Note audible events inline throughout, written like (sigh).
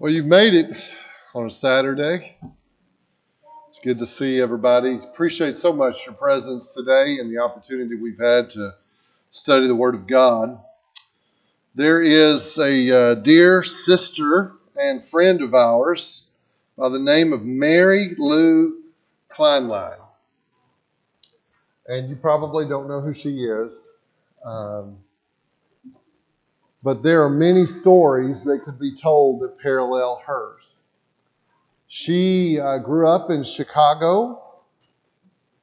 Well, you've made it on a Saturday. It's good to see everybody. Appreciate so much your presence today and the opportunity we've had to study the Word of God. There is a uh, dear sister and friend of ours by the name of Mary Lou Kleinlein. And you probably don't know who she is. Um, but there are many stories that could be told that parallel hers. She uh, grew up in Chicago.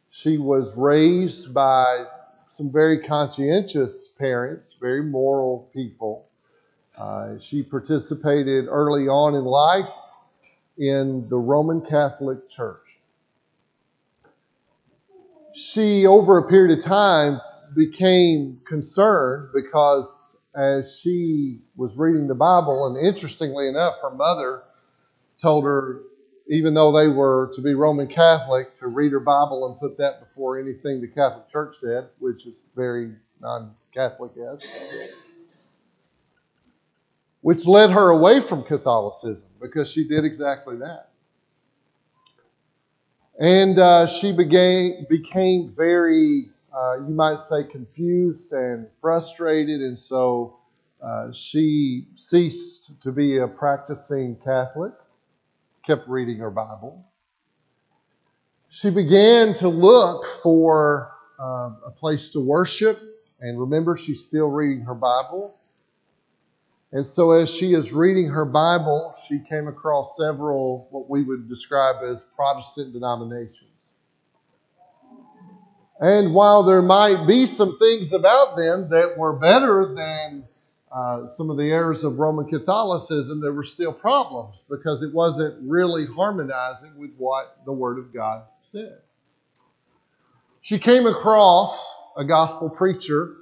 She was raised by some very conscientious parents, very moral people. Uh, she participated early on in life in the Roman Catholic Church. She, over a period of time, became concerned because as she was reading the Bible, and interestingly enough, her mother told her, even though they were to be Roman Catholic, to read her Bible and put that before anything the Catholic Church said, which is very non Catholic as. Which led her away from Catholicism because she did exactly that. And uh, she began, became very uh, you might say, confused and frustrated, and so uh, she ceased to be a practicing Catholic, kept reading her Bible. She began to look for uh, a place to worship, and remember, she's still reading her Bible. And so, as she is reading her Bible, she came across several what we would describe as Protestant denominations. And while there might be some things about them that were better than uh, some of the errors of Roman Catholicism, there were still problems because it wasn't really harmonizing with what the Word of God said. She came across a gospel preacher,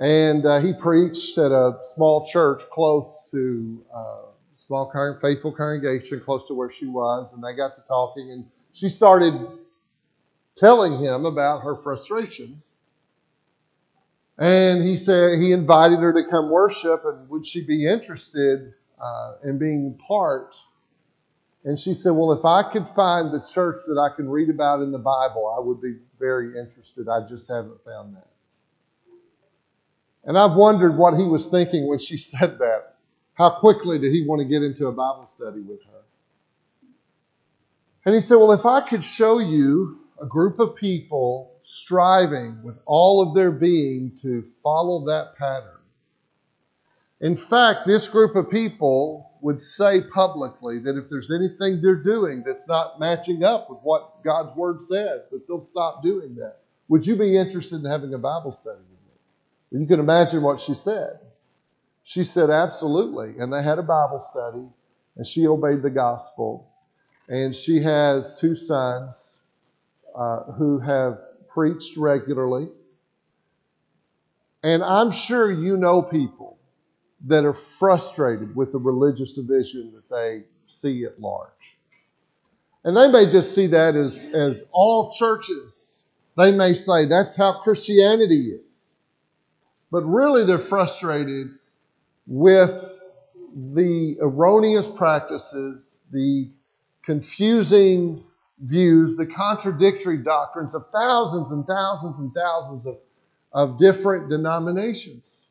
and uh, he preached at a small church close to a uh, small faithful congregation close to where she was, and they got to talking, and she started telling him about her frustrations. And he said he invited her to come worship, and would she be interested uh, in being part? And she said, Well, if I could find the church that I can read about in the Bible, I would be very interested. I just haven't found that. And I've wondered what he was thinking when she (laughs) said that. How quickly did he want to get into a Bible study with her? And he said, Well, if I could show you a group of people striving with all of their being to follow that pattern. In fact, this group of people would say publicly that if there's anything they're doing that's not matching up with what God's Word says, that they'll stop doing that. Would you be interested in having a Bible study with me? You can imagine what she said. She said, absolutely. And they had a Bible study, and she obeyed the gospel. And she has two sons uh, who have preached regularly. And I'm sure you know people that are frustrated with the religious division that they see at large. And they may just see that as, as all churches. They may say that's how Christianity is. But really, they're frustrated with the erroneous practices, the confusing views, the contradictory doctrines of thousands and thousands and thousands of, of different denominations.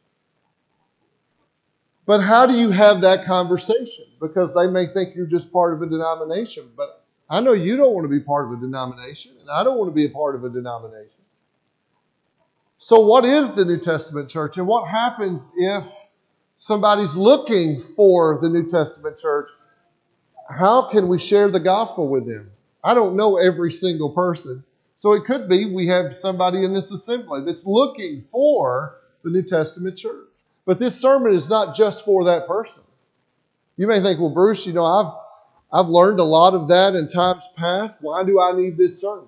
But how do you have that conversation? Because they may think you're just part of a denomination. But I know you don't want to be part of a denomination, and I don't want to be a part of a denomination. So, what is the New Testament church, and what happens if somebody's looking for the New Testament church? How can we share the gospel with them? I don't know every single person. So it could be we have somebody in this assembly that's looking for the New Testament church. But this sermon is not just for that person. You may think, well, Bruce, you know, I've I've learned a lot of that in times past. Why do I need this sermon?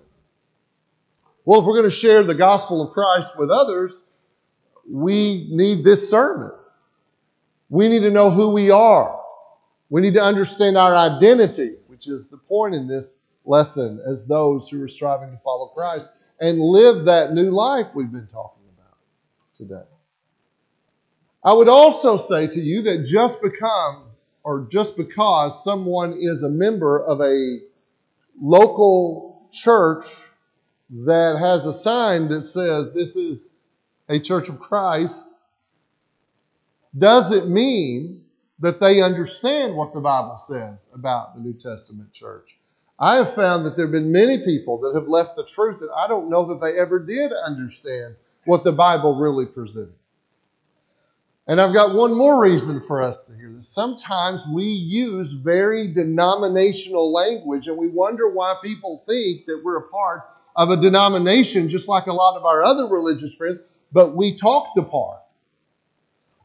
Well, if we're going to share the gospel of Christ with others, we need this sermon. We need to know who we are. We need to understand our identity, which is the point in this lesson as those who are striving to follow Christ and live that new life we've been talking about today. I would also say to you that just become or just because someone is a member of a local church that has a sign that says this is a church of Christ doesn't mean that they understand what the Bible says about the New Testament church. I have found that there have been many people that have left the truth that I don't know that they ever did understand what the Bible really presented. And I've got one more reason for us to hear this. Sometimes we use very denominational language and we wonder why people think that we're a part of a denomination just like a lot of our other religious friends, but we talk the part.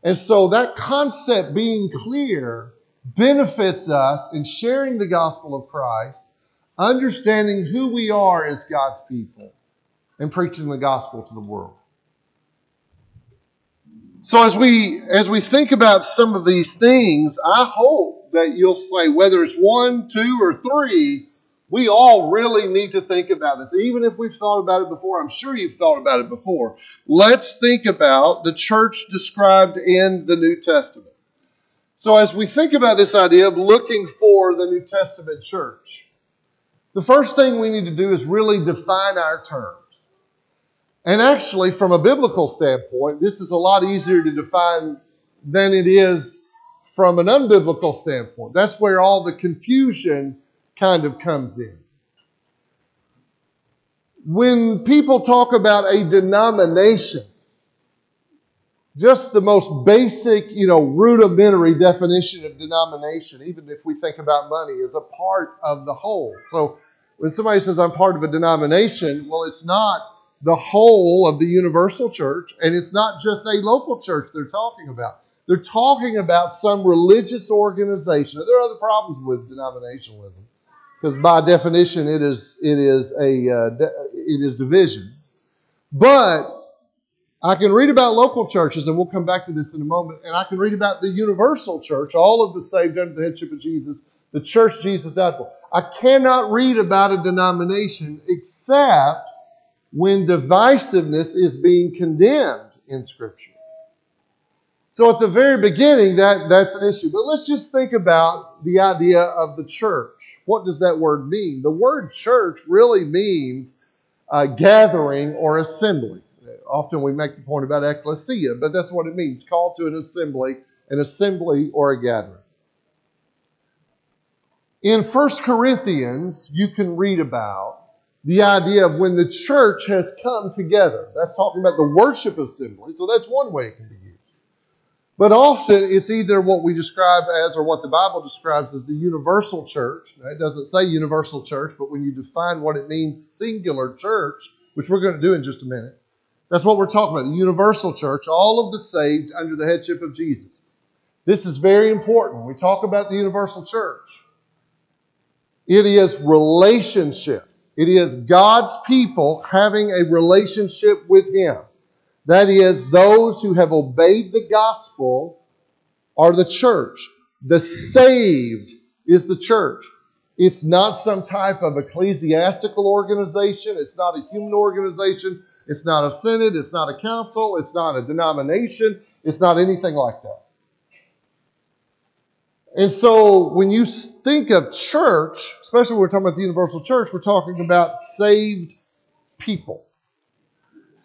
And so that concept being clear benefits us in sharing the gospel of Christ, understanding who we are as God's people, and preaching the gospel to the world. So as we as we think about some of these things, I hope that you'll say whether it's one, two, or three, we all really need to think about this. Even if we've thought about it before, I'm sure you've thought about it before. Let's think about the church described in the New Testament. So as we think about this idea of looking for the New Testament church, the first thing we need to do is really define our terms. And actually, from a biblical standpoint, this is a lot easier to define than it is from an unbiblical standpoint. That's where all the confusion kind of comes in. When people talk about a denomination, just the most basic, you know, rudimentary definition of denomination, even if we think about money, is a part of the whole. So when somebody says, I'm part of a denomination, well, it's not the whole of the universal church, and it's not just a local church they're talking about. They're talking about some religious organization. There are other problems with denominationalism because by definition it is it is a uh, it is division. But I can read about local churches, and we'll come back to this in a moment. And I can read about the universal church, all of the saved under the headship of Jesus, the church Jesus died for. I cannot read about a denomination except when divisiveness is being condemned in Scripture. So at the very beginning, that, that's an issue. But let's just think about the idea of the church. What does that word mean? The word church really means a gathering or assembly. Often we make the point about ecclesia, but that's what it means called to an assembly, an assembly or a gathering. In 1 Corinthians, you can read about the idea of when the church has come together. That's talking about the worship assembly. So that's one way it can be used. But often it's either what we describe as, or what the Bible describes as the universal church. Now, it doesn't say universal church, but when you define what it means, singular church, which we're going to do in just a minute, that's what we're talking about the universal church, all of the saved under the headship of Jesus. This is very important. We talk about the universal church, it is relationship. It is God's people having a relationship with Him. That is, those who have obeyed the gospel are the church. The saved is the church. It's not some type of ecclesiastical organization. It's not a human organization. It's not a synod. It's not a council. It's not a denomination. It's not anything like that. And so when you think of church, especially when we're talking about the universal church, we're talking about saved people.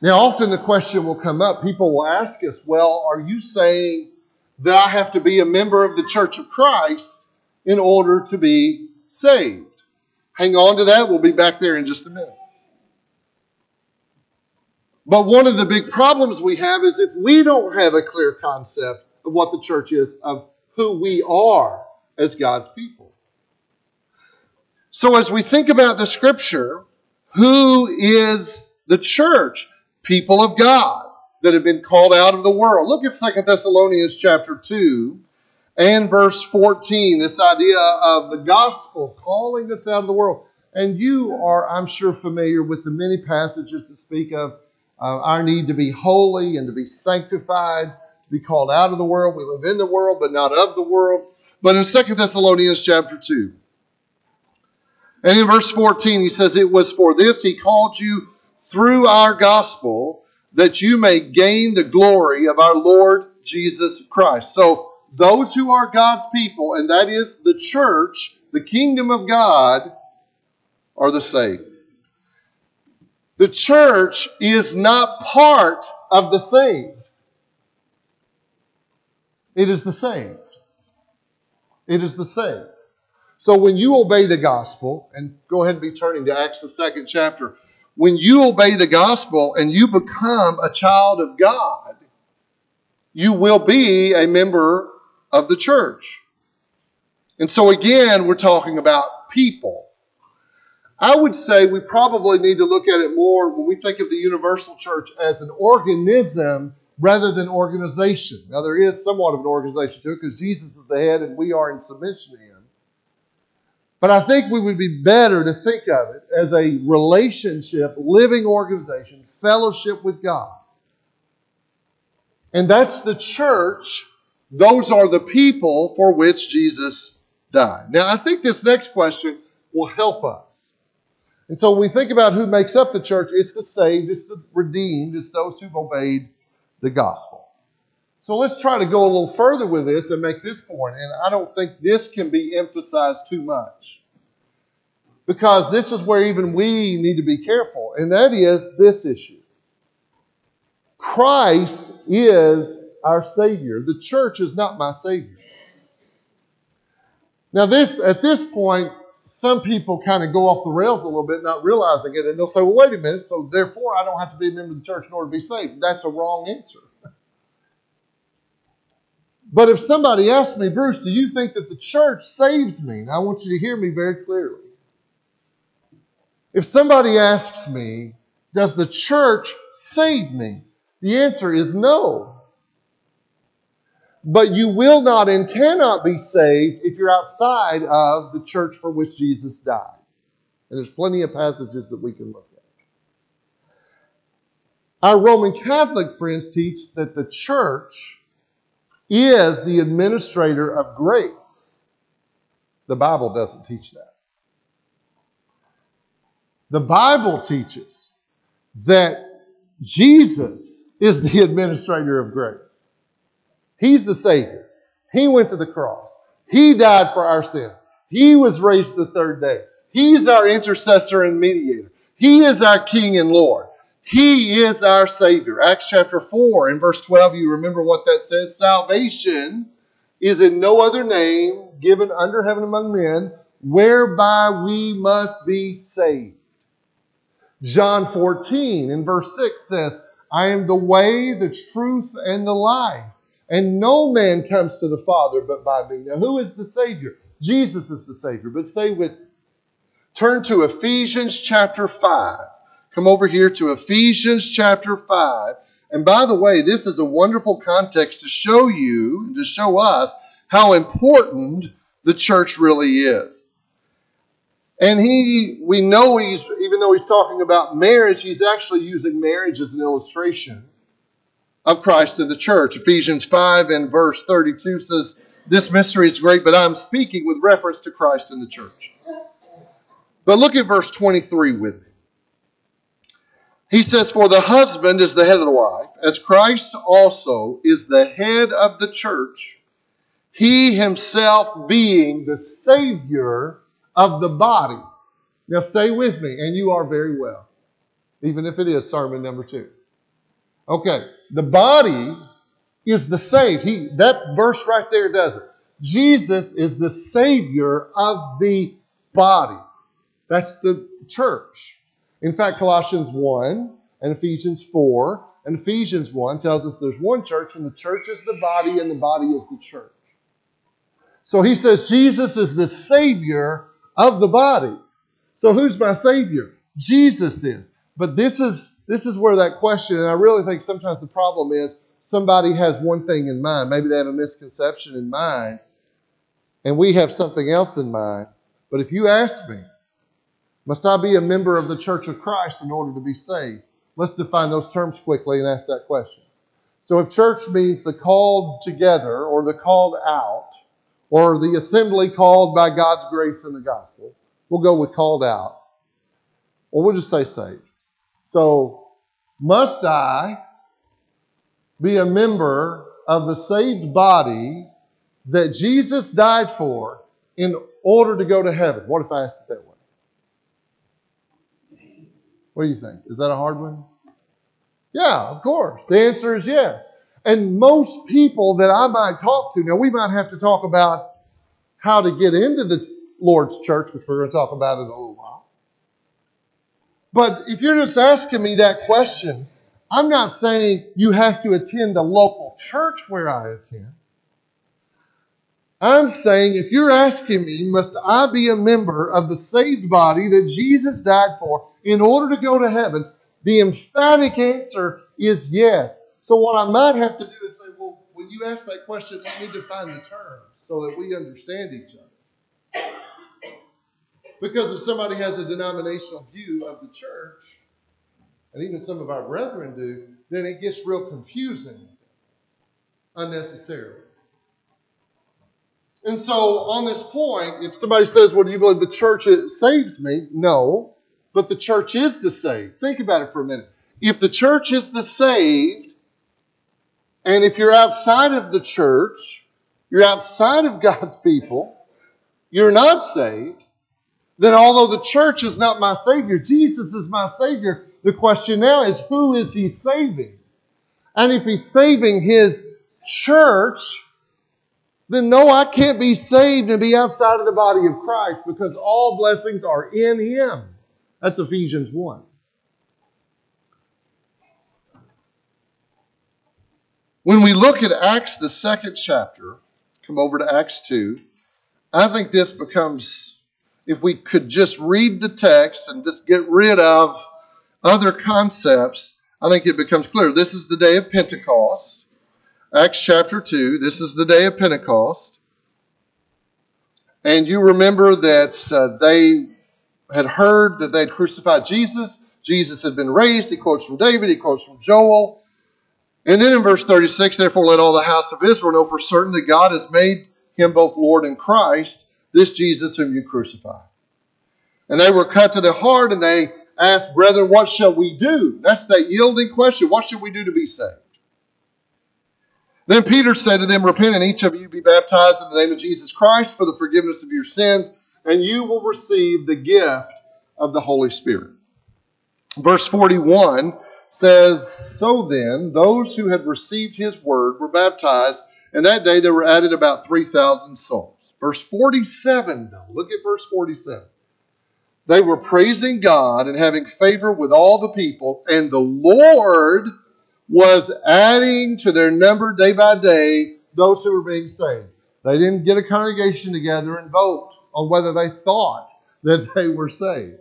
Now, often the question will come up, people will ask us, well, are you saying that I have to be a member of the church of Christ in order to be saved? Hang on to that. We'll be back there in just a minute. But one of the big problems we have is if we don't have a clear concept of what the church is, of who we are as God's people. So, as we think about the scripture, who is the church? People of God that have been called out of the world. Look at Second Thessalonians chapter 2 and verse 14, this idea of the gospel calling us out of the world. And you are, I'm sure, familiar with the many passages that speak of uh, our need to be holy and to be sanctified be called out of the world. We live in the world, but not of the world. But in Second Thessalonians chapter 2, and in verse 14, he says, It was for this he called you through our gospel that you may gain the glory of our Lord Jesus Christ. So those who are God's people, and that is the church, the kingdom of God, are the saved. The church is not part of the saved. It is the saved. It is the saved. So when you obey the gospel, and go ahead and be turning to Acts, the second chapter, when you obey the gospel and you become a child of God, you will be a member of the church. And so again, we're talking about people. I would say we probably need to look at it more when we think of the universal church as an organism rather than organization. Now, there is somewhat of an organization to it because Jesus is the head and we are in submission to him. But I think we would be better to think of it as a relationship, living organization, fellowship with God. And that's the church. Those are the people for which Jesus died. Now, I think this next question will help us. And so when we think about who makes up the church, it's the saved, it's the redeemed, it's those who've obeyed the gospel. So let's try to go a little further with this and make this point. And I don't think this can be emphasized too much. Because this is where even we need to be careful, and that is this issue. Christ is our Savior. The church is not my Savior. Now, this at this point, some people kind of go off the rails a little bit, not realizing it, and they'll say, well, wait a minute, so therefore I don't have to be a member of the church in order to be saved. That's a wrong answer. (laughs) But if somebody asks me, Bruce, do you think that the church saves me? Now, I want you to hear me very clearly. If somebody asks me, does the church save me? The answer is no. But you will not and cannot be saved if you're outside of the church for which Jesus died. And there's plenty of passages that we can look at. Our Roman Catholic friends teach that the church is the administrator of grace. The Bible doesn't teach that. The Bible teaches that Jesus is the administrator of grace. He's the Savior. He went to the cross. He died for our sins. He was raised the third day. He's our intercessor and mediator. He is our King and Lord. He is our Savior. Acts chapter 4 and verse 12, you remember what that says? Salvation is in no other name given under heaven among men whereby we must be saved. John 14 in verse 6 says, I am the way, the truth, and the life. And no man comes to the Father but by me. Now, who is the Savior? Jesus is the Savior. But stay with me. Turn to Ephesians chapter 5. Come over here to Ephesians chapter 5. And by the way, this is a wonderful context to show you, and to show us how important the church really is. And he, we know he's, even though he's talking about marriage, he's actually using marriage as an illustration of Christ in the church. Ephesians 5 and verse 32 says, This mystery is great, but I'm speaking with reference to Christ in the church. But look at verse 23 with me. He says, For the husband is the head of the wife, as Christ also is the head of the church, he himself being the Savior of the body. Now stay with me, and you are very well, even if it is sermon number two. Okay, the body is the saved. He that verse right there does it. Jesus is the Savior of the body. That's the church. In fact, Colossians 1 and Ephesians 4 and Ephesians 1 tells us there's one church, and the church is the body, and the body is the church. So he says Jesus is the Savior of the body. So who's my Savior? Jesus is. But this is this is where that question, and I really think sometimes the problem is somebody has one thing in mind. Maybe they have a misconception in mind, and we have something else in mind. But if you ask me, must I be a member of the Church of Christ in order to be saved? Let's define those terms quickly and ask that question. So, if church means the called together or the called out, or the assembly called by God's grace in the gospel. We'll go with called out. Or we'll just say saved. So, must I be a member of the saved body that Jesus died for in order to go to heaven? What if I asked it that way? What do you think? Is that a hard one? Yeah, of course. The answer is yes. And most people that I might talk to, now we might have to talk about how to get into the Lord's church, which we're going to talk about in a little while. But if you're just asking me that question, I'm not saying you have to attend the local church where I attend. I'm saying if you're asking me, must I be a member of the saved body that Jesus died for in order to go to heaven? The emphatic answer is yes. So, what I might have to do is say, well, when you ask that question, let me define the terms so that we understand each other. Because if somebody has a denominational view of the church, and even some of our brethren do, then it gets real confusing unnecessarily. And so, on this point, if somebody says, Well, do you believe the church saves me? No, but the church is the saved. Think about it for a minute. If the church is the saved, and if you're outside of the church, you're outside of (laughs) God's people, you're not saved, then although the church is not my Savior, Jesus is my Savior, the question now is who is He saving? And if He's saving His church, then no, I can't be saved and be outside of the body of Christ because all blessings are in Him. That's Ephesians 1. When we look at Acts, the second chapter, come over to Acts 2, I think this becomes, if we could just read the text and just get rid of other concepts, I think it becomes clear. This is the day of Pentecost. Acts chapter 2, this is the day of Pentecost. And you remember that uh, they had heard that they had crucified Jesus. Jesus had been raised. He quotes from David, he quotes from Joel. And then in verse 36, therefore let all the house of Israel know for certain that God has made him both Lord and Christ, this Jesus whom you crucified. And they were cut to the heart and they asked, Brethren, what shall we do? That's that yielding question. What should we do to be saved? Then Peter said to them, Repent and each of you be baptized in the name of Jesus Christ for the forgiveness of your sins, and you will receive the gift of the Holy Spirit. Verse 41 says, So then, those who had received his word were baptized, and that day there were added about 3,000 souls. Verse 47, though, look at verse 47. They were praising God and having favor with all the people, and the Lord was adding to their number day by day those who were being saved. They didn't get a congregation together and vote on whether they thought that they were saved.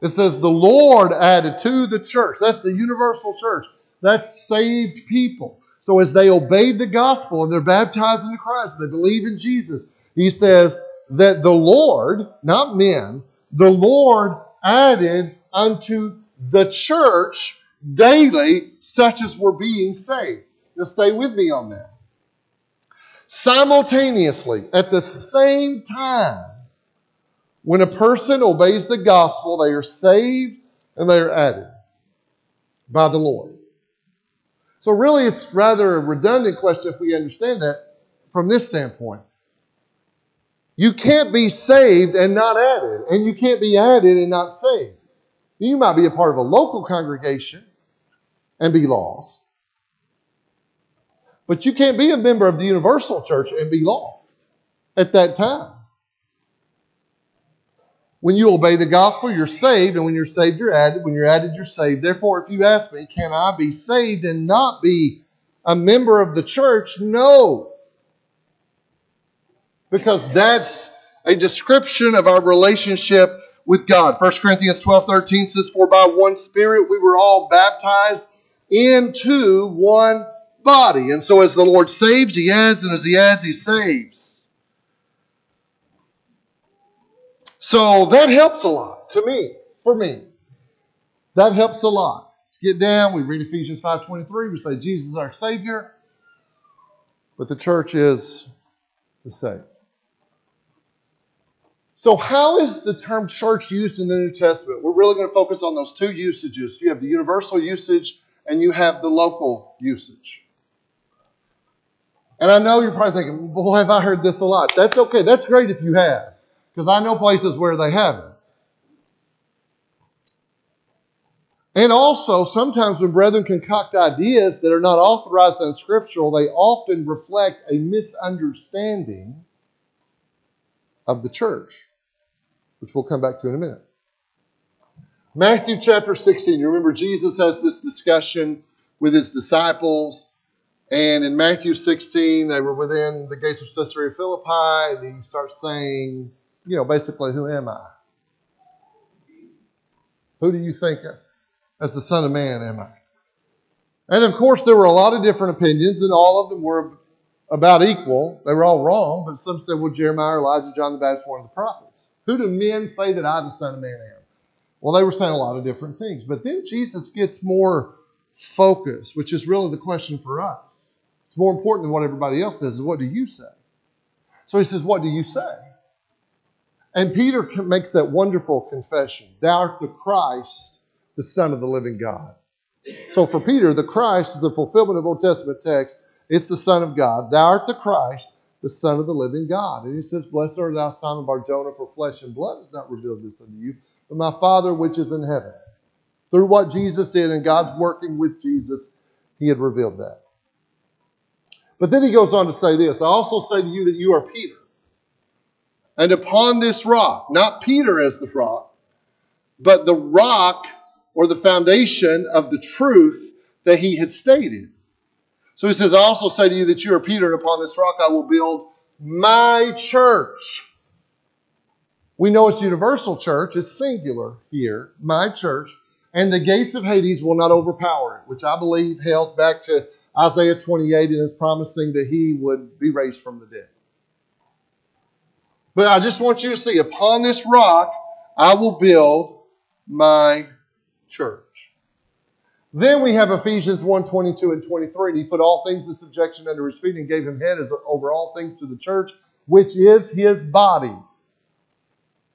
It says the Lord added to the church. That's the universal church. That's saved people. So as they obeyed the gospel and they're baptized into Christ, they believe in Jesus, he says that the Lord, not men, the Lord added unto the church daily such as were being saved. Now, stay with me on that. Simultaneously, at the same time, when a person obeys the gospel, they are saved and they are added by the Lord. So, really, it's rather a redundant question if we understand that from this standpoint. You can't be saved and not added, and you can't be added and not saved. You might be a part of a local congregation, and be lost. But you can't be a member of the universal church and be lost at that time. When you obey the gospel, you're saved, and when you're saved, you're added. When you're added, you're saved. Therefore, if you ask me, can I be saved and not be a member of the church? No. Because that's a description of our relationship with God. 1 Corinthians 12 13 says, For by one Spirit we were all baptized into one body. And so as the Lord saves, He adds, and as He adds, He saves. So that helps a lot to me, for me. That helps a lot. Let's get down. We read Ephesians 5.23. We say Jesus is our Savior, but the church is the same. So, how is the term church used in the New Testament? We're really going to focus on those two usages. You have the universal usage and you have the local usage. And I know you're probably thinking, boy, have I heard this a lot. That's okay. That's great if you have, because I know places where they haven't. And also, sometimes when brethren concoct ideas that are not authorized and scriptural, they often reflect a misunderstanding of the church, which we'll come back to in a minute. Matthew chapter 16, you remember Jesus has this discussion with his disciples. And in Matthew 16, they were within the gates of Caesarea Philippi, and he starts saying, you know, basically, who am I? Who do you think as the Son of Man am I? And of course, there were a lot of different opinions, and all of them were about equal. They were all wrong, but some said, well, Jeremiah, Elijah, John the Baptist, one of the prophets. Who do men say that I, the Son of Man, am? Well, they were saying a lot of different things. But then Jesus gets more focused, which is really the question for us. It's more important than what everybody else says, is what do you say? So he says, What do you say? And Peter makes that wonderful confession Thou art the Christ, the Son of the living God. So for Peter, the Christ is the fulfillment of Old Testament text. It's the Son of God. Thou art the Christ, the Son of the living God. And he says, Blessed art thou, Simon Barjona, for flesh and blood has not revealed this unto you, but my Father which is in heaven. Through what Jesus did and God's working with Jesus, he had revealed that. But then he goes on to say this I also say to you that you are Peter. And upon this rock, not Peter as the rock, but the rock or the foundation of the truth that he had stated. So he says, I also say to you that you are Peter, and upon this rock I will build my church. We know it's universal church, it's singular here, my church, and the gates of Hades will not overpower it, which I believe hails back to Isaiah 28 and is promising that he would be raised from the dead. But I just want you to see upon this rock I will build my church. Then we have Ephesians 1 22 and 23. And he put all things in subjection under his feet and gave him head over all things to the church, which is his body.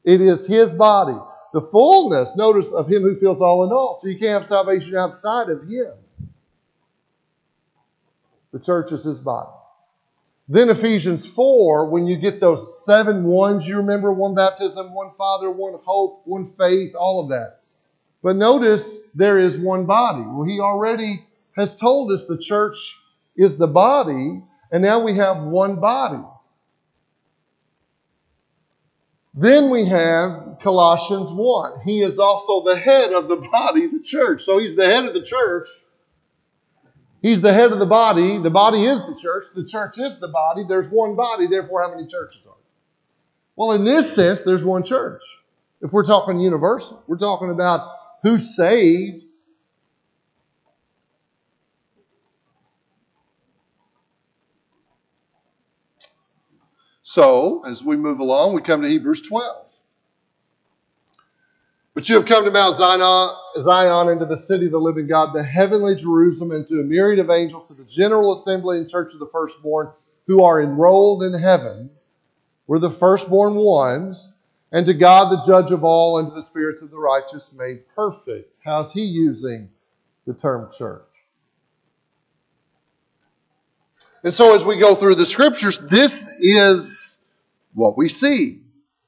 It is his body. The fullness, notice, of him who fills all in all. So you can't have salvation outside of him. The church is his body. Then Ephesians 4, when you get those seven ones, you remember one baptism, one Father, one hope, one faith, all of that. But notice there is one body. Well, he already has told us the church is the body, and now we have one body. Then we have Colossians 1. He is also the head of the body, the church. So he's the head of the church. He's the head of the body. The body is the church. The church is the body. There's one body, therefore, how many churches are there? Well, in this sense, there's one church. If we're talking universal, we're talking about who's saved. So, as we move along, we come to Hebrews 12. But you have come to Mount Zion, Zion, into the city of the living God, the heavenly Jerusalem, and to a myriad of angels, to the general assembly and church of the firstborn who are enrolled in heaven. We're the firstborn ones. And to God, the judge of all, and to the spirits of the righteous made perfect. How's he using the term church? And so, as we go through the scriptures, this is what we see.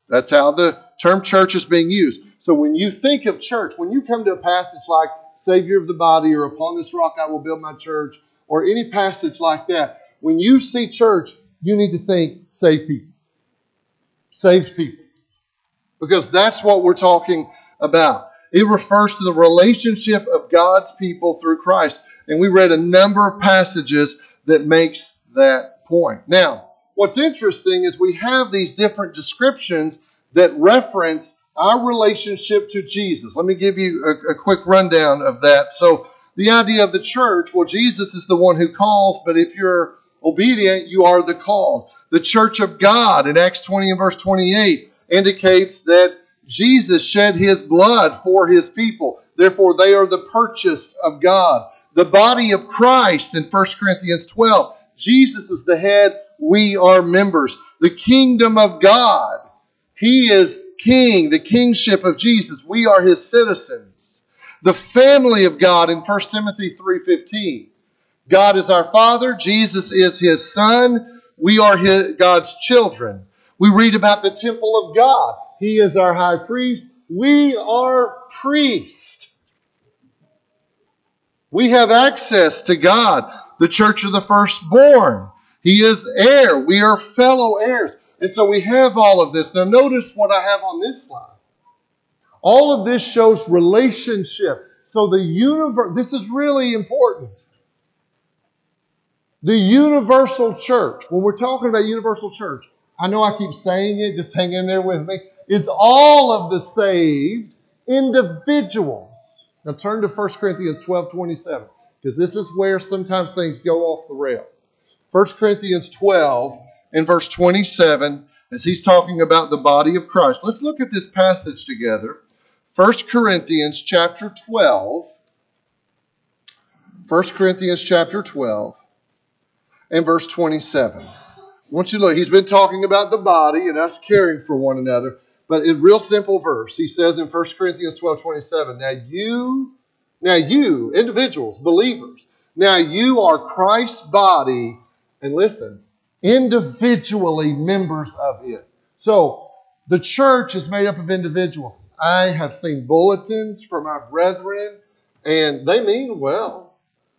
That's how the term church is being used. So when you think of church, when you come to a passage like Savior of the body or Upon this rock I will build my church or any passage like that, when you see church, you need to think saved people. Saved people. Because that's what we're talking about. It refers to the relationship of God's people through Christ. And we read a number of passages that makes that point. Now, what's interesting is we have these different descriptions that reference our relationship to Jesus. Let me give you a, a, quick rundown of that. So, the idea of the church, well, Jesus is the one who calls, but if you're obedient, you are the called. The church of God in Acts 20 and verse 28 indicates that Jesus shed his blood for his people. Therefore, they are the purchased of God. The body of Christ in 1 Corinthians 12. Jesus is the head, we are members. The kingdom of God. He is king, the kingship of Jesus. We are his citizens. The family of God in 1 Timothy 3:15. God is our Father, Jesus is his Son, we are his, God's children. We read about the temple of God. He is our high priest. We are priests. We have access to God, the church of the firstborn. He is heir. We are fellow heirs. And so we have all of this. Now, notice what I have on this slide. All of this shows relationship. So the universe, this is really important. The universal church, when we're talking about universal church, I know I keep saying it, just hang in there with me. It's all of the saved individuals. Now turn to 1 Corinthians 12 27, because this is where sometimes things go off the rail. 1 Corinthians 12 and verse 27, as he's talking about the body of Christ. Let's look at this passage together. 1 Corinthians chapter 12. 1 Corinthians chapter 12 and verse 27. Want you to look, he's been talking about the body and us caring for one another, but a real simple verse. He says in 1 Corinthians 12 27, Now you, now you, individuals, believers, now you are Christ's body, and listen, individually members of it. So the church is made up of individuals. I have seen bulletins from our brethren, and they mean well,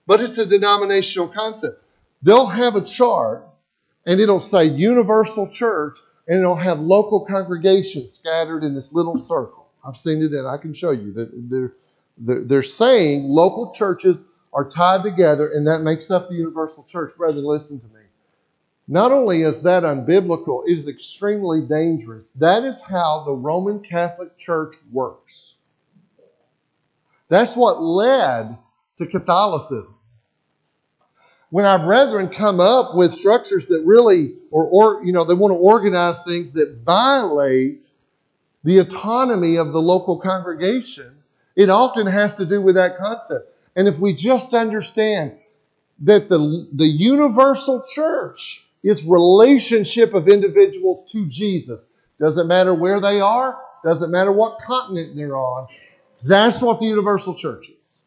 but it's a denominational concept they'll have a chart and it'll say universal church and it'll have local congregations scattered in this little circle. I've seen it and I can show you that they're, they're, they're saying local churches are tied together and that makes up the universal church. Brother, listen to me. Not only is that unbiblical, it is extremely dangerous. That is how the Roman Catholic Church works. That's what led to Catholicism when our brethren come up with structures that really, or, or you know, they want to organize things that violate the autonomy of the local congregation, it often has to do with that concept. And if we just understand that the, the universal church is relationship of individuals to Jesus, doesn't matter where they are, doesn't matter what continent they're on, that's what the universal church is.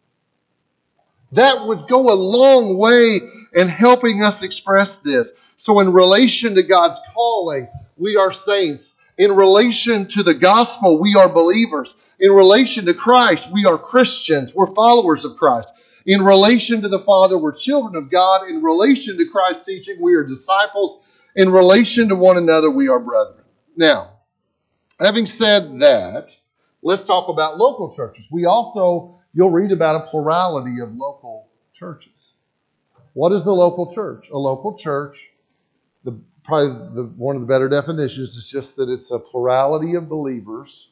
That would go a long way in helping us express this. So, in relation to God's calling, we are saints. In relation to the gospel, we are believers. In relation to Christ, we are Christians. We're followers of Christ. In relation to the Father, we're children of God. In relation to Christ's teaching, we are disciples. In relation to one another, we are brethren. Now, having said that, let's talk about local churches. We also you'll read about a plurality of local churches. What is a local church? A local church, the, probably the, one of the better definitions is just that it's a plurality of believers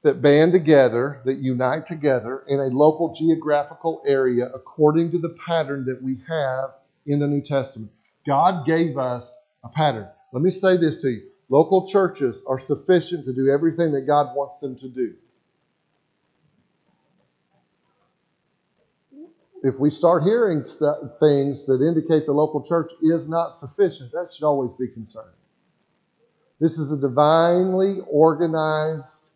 that band together, that unite together in a local geographical area according to the pattern that we have in the New Testament. God gave us a pattern. Let me say this to you local churches are sufficient to do everything that God wants them to do. If we start hearing st- things that indicate the local church is not sufficient, that should always be concerning. This is a divinely organized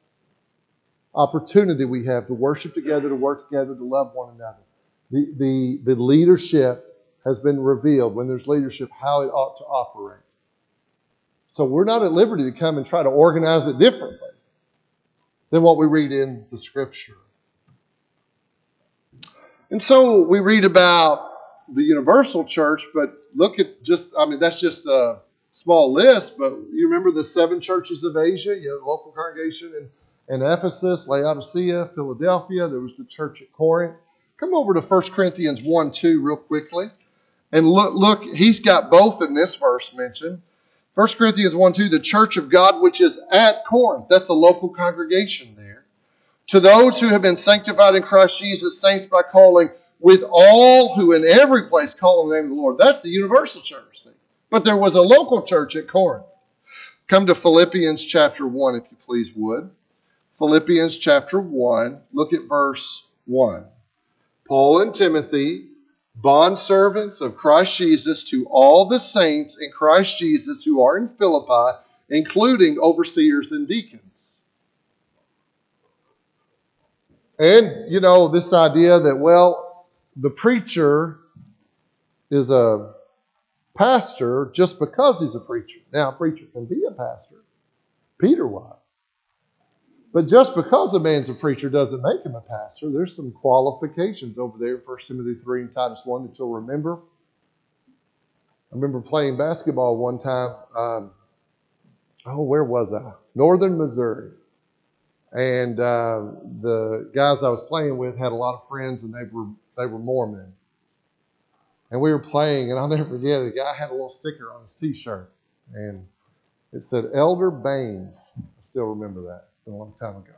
opportunity we have to worship together, to work together, to love one another. The, the, the leadership has been revealed when there's leadership how it ought to operate. So we're not at liberty to come and try to organize it differently than what we read in the scripture. And so we read about the universal church, but look at just, I mean, that's just a small list, but you remember the seven churches of Asia? You have a local congregation in, in Ephesus, Laodicea, Philadelphia. There was the church at Corinth. Come over to 1 Corinthians 1 2 real quickly. And look, look, he's got both in this verse mentioned. 1 Corinthians 1 2, the church of God which is at Corinth. That's a local congregation there to those who have been sanctified in Christ Jesus, saints by calling, with all who in every place call on the name of the Lord. That's the universal church. See? But there was a local church at Corinth. Come to Philippians chapter 1, if you please would. Philippians chapter 1, look at verse 1. Paul and Timothy, bondservants of Christ Jesus, to all the saints in Christ Jesus who are in Philippi, including overseers and deacons. And, you know, this idea that, well, the preacher is a pastor just because he's a preacher. Now, a preacher can be a pastor. Peter was. But just because a man's a preacher doesn't make him a pastor. There's some qualifications over there in 1 Timothy 3 and Titus 1 that you'll remember. I remember playing basketball one time. Um, oh, where was I? Northern Missouri. And uh, the guys I was playing with had a lot of friends, and they were they were Mormon. And we were playing, and I'll (laughs) never forget. The guy had a little sticker on his T-shirt, and it said Elder Baines. I still remember that. It's been a long time ago.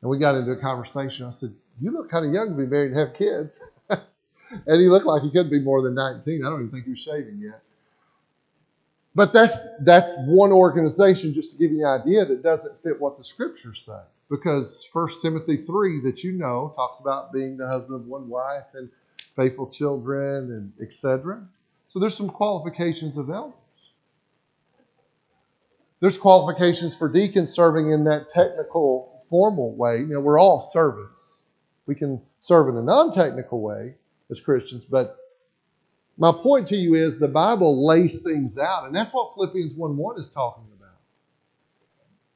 And we got into a conversation. I said, "You look kind of young to be married and have kids." (laughs) and he looked like he couldn't be more than 19. I don't even think he was shaving yet. But that's that's one organization, just to give you an idea, that doesn't fit what the scriptures say. Because 1 Timothy 3, that you know, talks about being the husband of one wife and faithful children and etc. So there's some qualifications of elders. There's qualifications for deacons serving in that technical, formal way. You know, we're all servants. We can serve in a non-technical way as Christians, but my point to you is the Bible lays things out, and that's what Philippians 1 1 is talking about.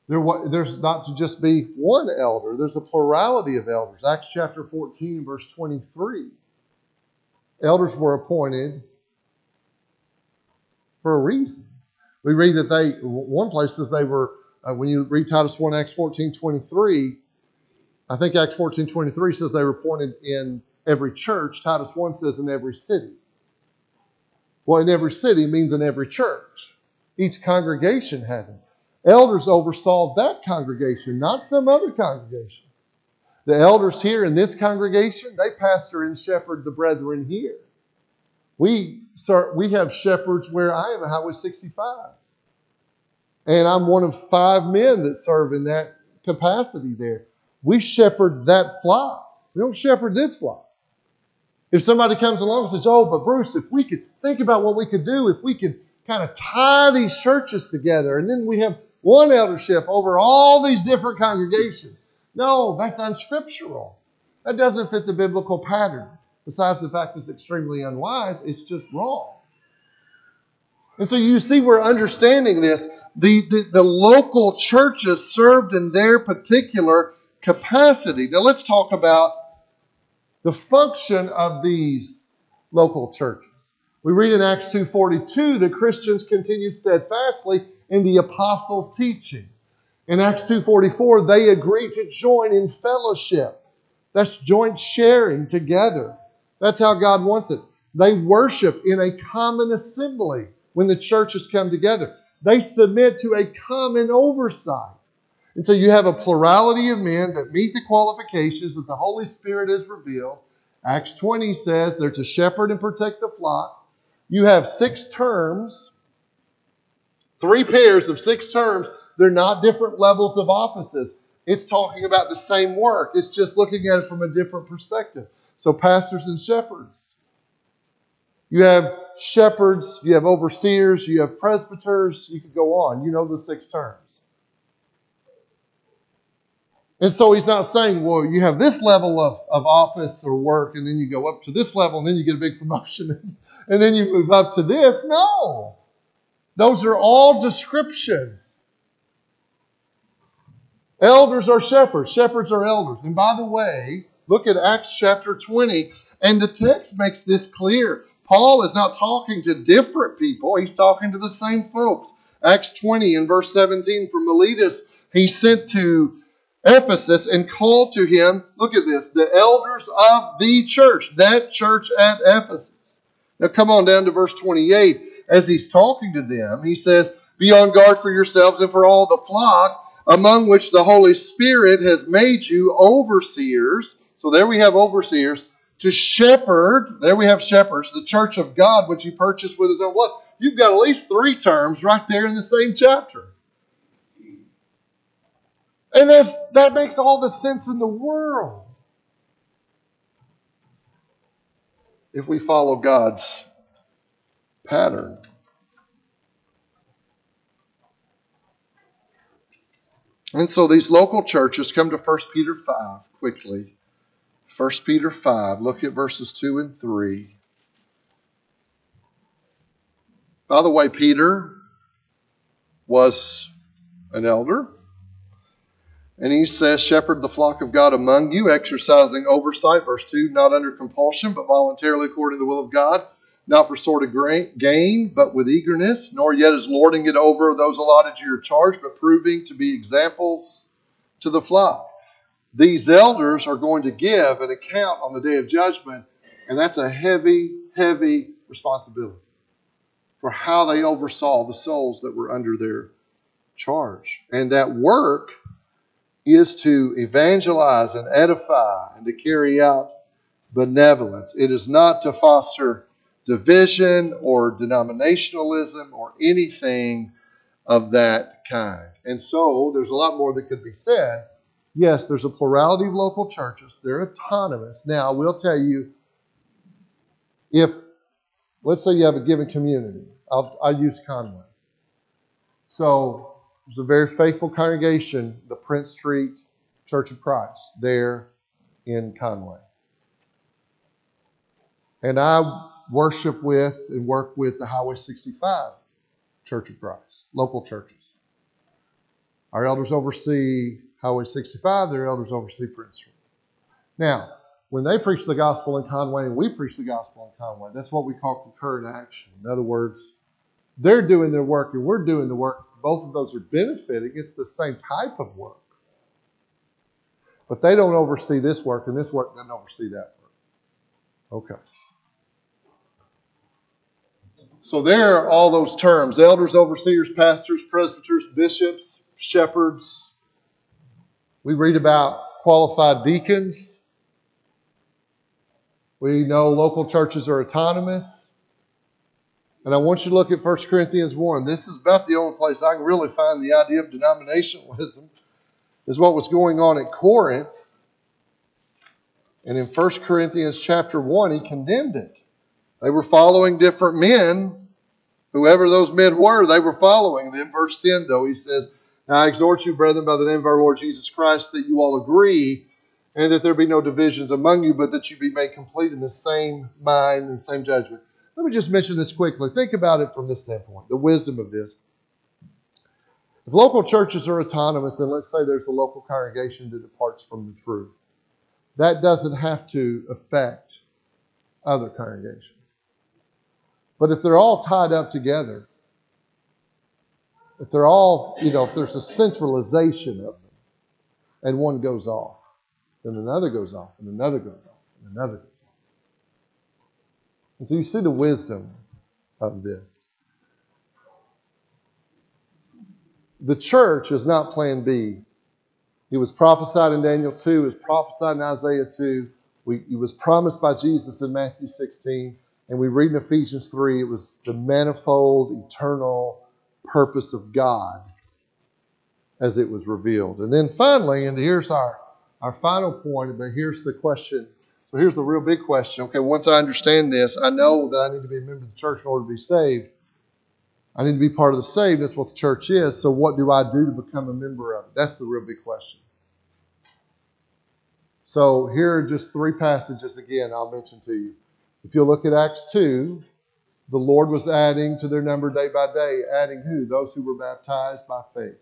There, there's not to just be one elder, there's a plurality of elders. Acts chapter 14, verse 23. Elders were appointed for a reason. We read that they, one place says they were, uh, when you read Titus 1, Acts 14, 23, I think Acts 14, 23 says they were appointed in every church. Titus 1 says in every city. Well, in every city means in every church. Each congregation had them. Elders oversaw that congregation, not some other congregation. The elders here in this congregation, they pastor and shepherd the brethren here. We, sir, we have shepherds where I am at Highway 65. And I'm one of five men that serve in that capacity there. We shepherd that flock. We don't shepherd this flock. If somebody comes along and says, Oh, but Bruce, if we could think about what we could do, if we could kind of tie these churches together, and then we have one eldership over all these different congregations. No, that's unscriptural. That doesn't fit the biblical pattern. Besides the fact it's extremely unwise, it's just wrong. And so you see, we're understanding this. The, the, the local churches served in their particular capacity. Now let's talk about the function of these local churches. We read in Acts 2:42 that Christians continued steadfastly in the apostles' teaching. In Acts 2:44 they agreed to join in fellowship. That's joint sharing together. That's how God wants it. They worship in a common assembly when the churches come together. They submit to a common oversight. And so you have a plurality of men that meet the qualifications that the Holy Spirit has revealed. Acts 20 says they're to shepherd and protect the flock. You have six terms, three pairs of six terms. They're not different levels of offices. It's talking about the same work. It's just looking at it from a different perspective. So, pastors and shepherds. You have shepherds, you have overseers, you have presbyters, you could go on. You know the six terms. And so he's not saying, well, you have this level of, of office or work, and then you go up to this level, and then you get a big promotion, (laughs) and then you move up to this. No. Those are all descriptions. Elders are shepherds, shepherds are elders. And by the way, look at Acts chapter 20, and the text makes this clear. Paul is not talking to different people, he's talking to the same folks. Acts 20 and verse 17 from Miletus, he sent to Ephesus and called to him, look at this, the elders of the church, that church at Ephesus. Now come on down to verse 28. As he's talking to them, he says, Be on guard for yourselves and for all the flock among which the Holy Spirit has made you overseers. So there we have overseers to shepherd. There we have shepherds, the church of God, which he purchased with his own blood. You've got at least three terms right there in the same chapter. And that's, that makes all the sense in the world. If we follow God's pattern. And so these local churches come to 1 Peter 5 quickly. 1 Peter 5, look at verses 2 and 3. By the way, Peter was an elder. And he says, Shepherd the flock of God among you, exercising oversight, verse 2, not under compulsion, but voluntarily according to the will of God, not for sort of gain, but with eagerness, nor yet as lording it over those allotted to your charge, but proving to be examples to the flock. These elders are going to give an account on the day of judgment, and that's a heavy, heavy responsibility for how they oversaw the souls that were under their charge. And that work is to evangelize and edify and to carry out benevolence. It is not to foster division or denominationalism or anything of that kind. And so there's a lot more that could be said. Yes, there's a plurality of local churches, they're autonomous. Now, I will tell you if, let's say you have a given community, I'll, I'll use Conway. So was a very faithful congregation, the Prince Street Church of Christ, there in Conway. And I worship with and work with the Highway 65 Church of Christ, local churches. Our elders oversee Highway 65, their elders oversee Prince Street. Now, when they preach the gospel in Conway and we preach the gospel in Conway, that's what we call concurrent action. In other words, they're doing their work and we're doing the work both of those are benefiting. It's the same type of work. But they don't oversee this work, and this work doesn't oversee that work. Okay. So there are all those terms elders, overseers, pastors, presbyters, bishops, shepherds. We read about qualified deacons. We know local churches are autonomous. And I want you to look at 1 Corinthians 1. This is about the only place I can really find the idea of denominationalism, is what was going on at Corinth. And in 1 Corinthians chapter 1, he condemned it. They were following different men. Whoever those men were, they were following. Then, verse 10, though, he says, Now I exhort you, brethren, by the name of our Lord Jesus Christ, that you all agree, and that there be no divisions among you, but that you be made complete in the same mind and same judgment. Let me just mention this quickly. Think about it from this standpoint the wisdom of this. If local churches are autonomous, and let's say there's a local congregation that departs from the truth, that doesn't have to affect other congregations. But if they're all tied up together, if they're all, you know, if there's a centralization of them and one goes off, then another goes off, and another goes off, and another goes and so you see the wisdom of this. The church is not plan B. It was prophesied in Daniel 2, it was prophesied in Isaiah 2, we, it was promised by Jesus in Matthew 16, and we read in Ephesians 3, it was the manifold, eternal purpose of God as it was revealed. And then finally, and here's our, our final point, but here's the question so here's the real big question. Okay, once I understand this, I know that I need to be a member of the church in order to be saved. I need to be part of the saved. That's what the church is. So what do I do to become a member of it? That's the real big question. So here are just three passages again I'll mention to you. If you look at Acts 2, the Lord was adding to their number day by day, adding who? Those who were baptized by faith.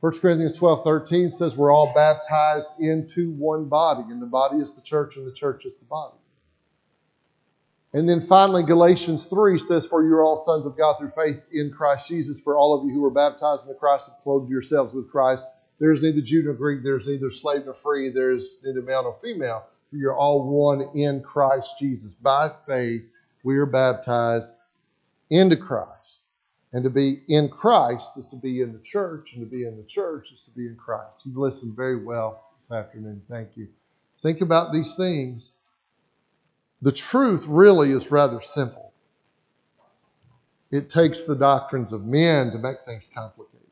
1 Corinthians 12 13 says we're all baptized into one body, and the body is the church, and the church is the body. And then finally, Galatians 3 says, For you are all sons of God through faith in Christ Jesus. For all of you who were baptized in the Christ have clothed yourselves with Christ. There is neither Jew nor Greek, there is neither slave nor free, there is neither male nor female. For you're all one in Christ Jesus. By faith, we are baptized into Christ. And to be in Christ is to be in the church, and to be in the church is to be in Christ. You've listened very well this afternoon. Thank you. Think about these things. The truth really is rather simple. It takes the doctrines of men to make things complicated.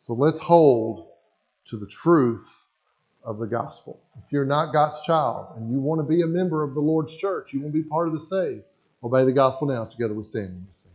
So let's hold to the truth of the gospel. If you're not God's child and you want to be a member of the Lord's church, you want to be part of the saved, obey the gospel now. Together we stand and we sing.